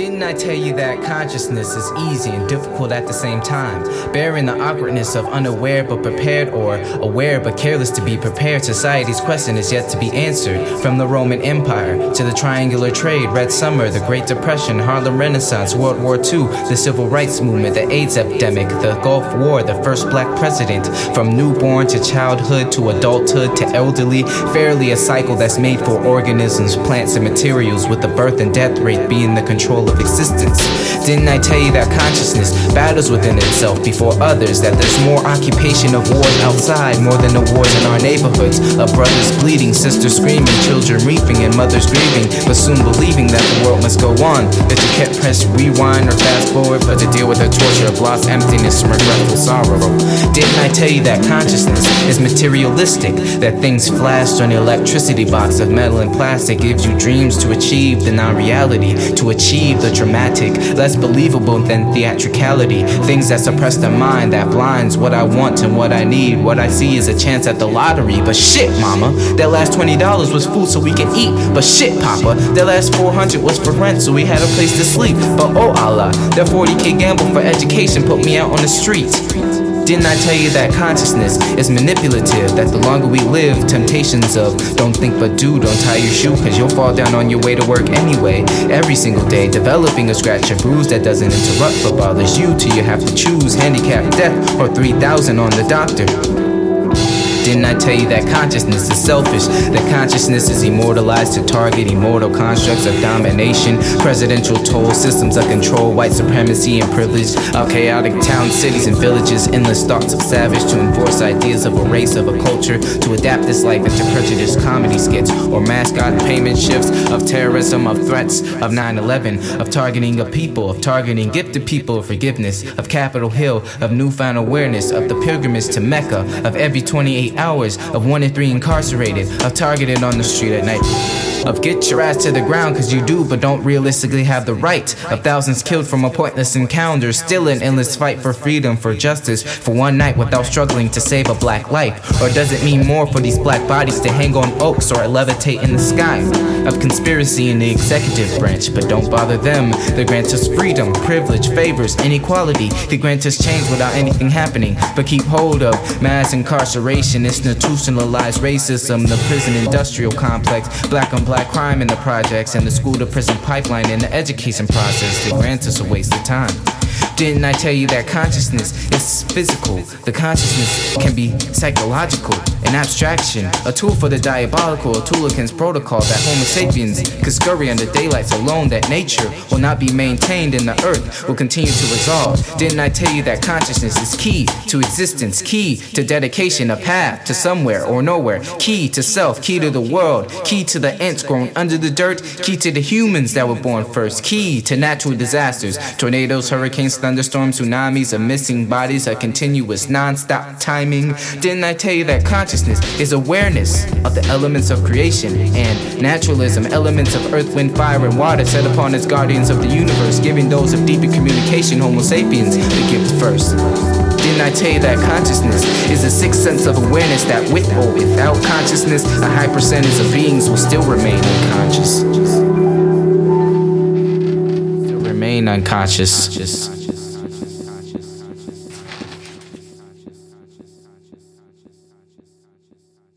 Didn't I tell you that consciousness is easy and difficult at the same time? Bearing the awkwardness of unaware but prepared, or aware but careless to be prepared. Society's question is yet to be answered. From the Roman Empire to the Triangular Trade, Red Summer, the Great Depression, Harlem Renaissance, World War II, the Civil Rights Movement, the AIDS epidemic, the Gulf War, the first black president. From newborn to childhood to adulthood to elderly, fairly a cycle that's made for organisms, plants, and materials, with the birth and death rate being the control existence. Didn't I tell you that consciousness battles within itself before others? That there's more occupation of wars outside, more than the wars in our neighborhoods. Of brothers bleeding, sisters screaming, children reaping, and mothers grieving, but soon believing that the world must go on. That you can't press rewind or fast forward, but to deal with the torture of lost emptiness and regretful sorrow. Didn't I tell you that consciousness is materialistic? That things flashed on the electricity box of metal and plastic gives you dreams to achieve the non reality, to achieve the dramatic, less believable than theatricality. Things that suppress the mind, that blinds what I want and what I need. What I see is a chance at the lottery. But shit, mama, that last $20 was food so we could eat. But shit, papa, that last 400 was for rent so we had a place to sleep. But oh Allah, that 40k gamble for education put me out on the street. Didn't I tell you that consciousness is manipulative? That the longer we live, temptations of don't think but do, don't tie your shoe, cause you'll fall down on your way to work anyway. Every single day, developing a scratch or bruise that doesn't interrupt but bothers you till you have to choose handicap, death, or 3,000 on the doctor. Didn't I tell you that consciousness is selfish? That consciousness is immortalized to target immortal constructs of domination, presidential toll, systems of control, white supremacy and privilege, of chaotic towns, cities, and villages, endless thoughts of savage to enforce ideas of a race, of a culture, to adapt this life into prejudiced comedy skits or mascot payment shifts of terrorism, of threats, of 9 11, of targeting a people, of targeting gifted people of forgiveness, of Capitol Hill, of newfound awareness, of the pilgrimage to Mecca, of every 28 hours, of one in three incarcerated, of targeted on the street at night. Of get your ass to the ground cause you do but don't realistically have the right. Of thousands killed from a pointless encounter. Still an endless fight for freedom, for justice, for one night without struggling to save a black life. Or does it mean more for these black bodies to hang on oaks or levitate in the sky? Of conspiracy in the executive branch, but don't bother them. They grant us freedom, privilege, favors, inequality. They grant us change without anything happening. But keep hold of mass incarceration, institutionalized racism, the prison industrial complex, black on black crime in the projects, and the school to prison pipeline in the education process. They grant us a waste of time. Didn't I tell you that consciousness is physical? The consciousness can be psychological, an abstraction, a tool for the diabolical, a tool against protocol that Homo sapiens could scurry under daylights alone, that nature will not be maintained and the earth will continue to resolve. Didn't I tell you that consciousness is key to existence, key to dedication, a path to somewhere or nowhere, key to self, key to the world, key to the ants growing under the dirt, key to the humans that were born first, key to natural disasters, tornadoes, hurricanes, thunderstorms, tsunamis, of missing bodies, a continuous non-stop timing. Didn't I tell you that consciousness is awareness of the elements of creation and naturalism, elements of earth, wind, fire, and water set upon as guardians of the universe, giving those of deeper communication, Homo sapiens, the gift first. Didn't I tell you that consciousness is a sixth sense of awareness that with or without consciousness, a high percentage of beings will still remain unconscious? Still remain unconscious.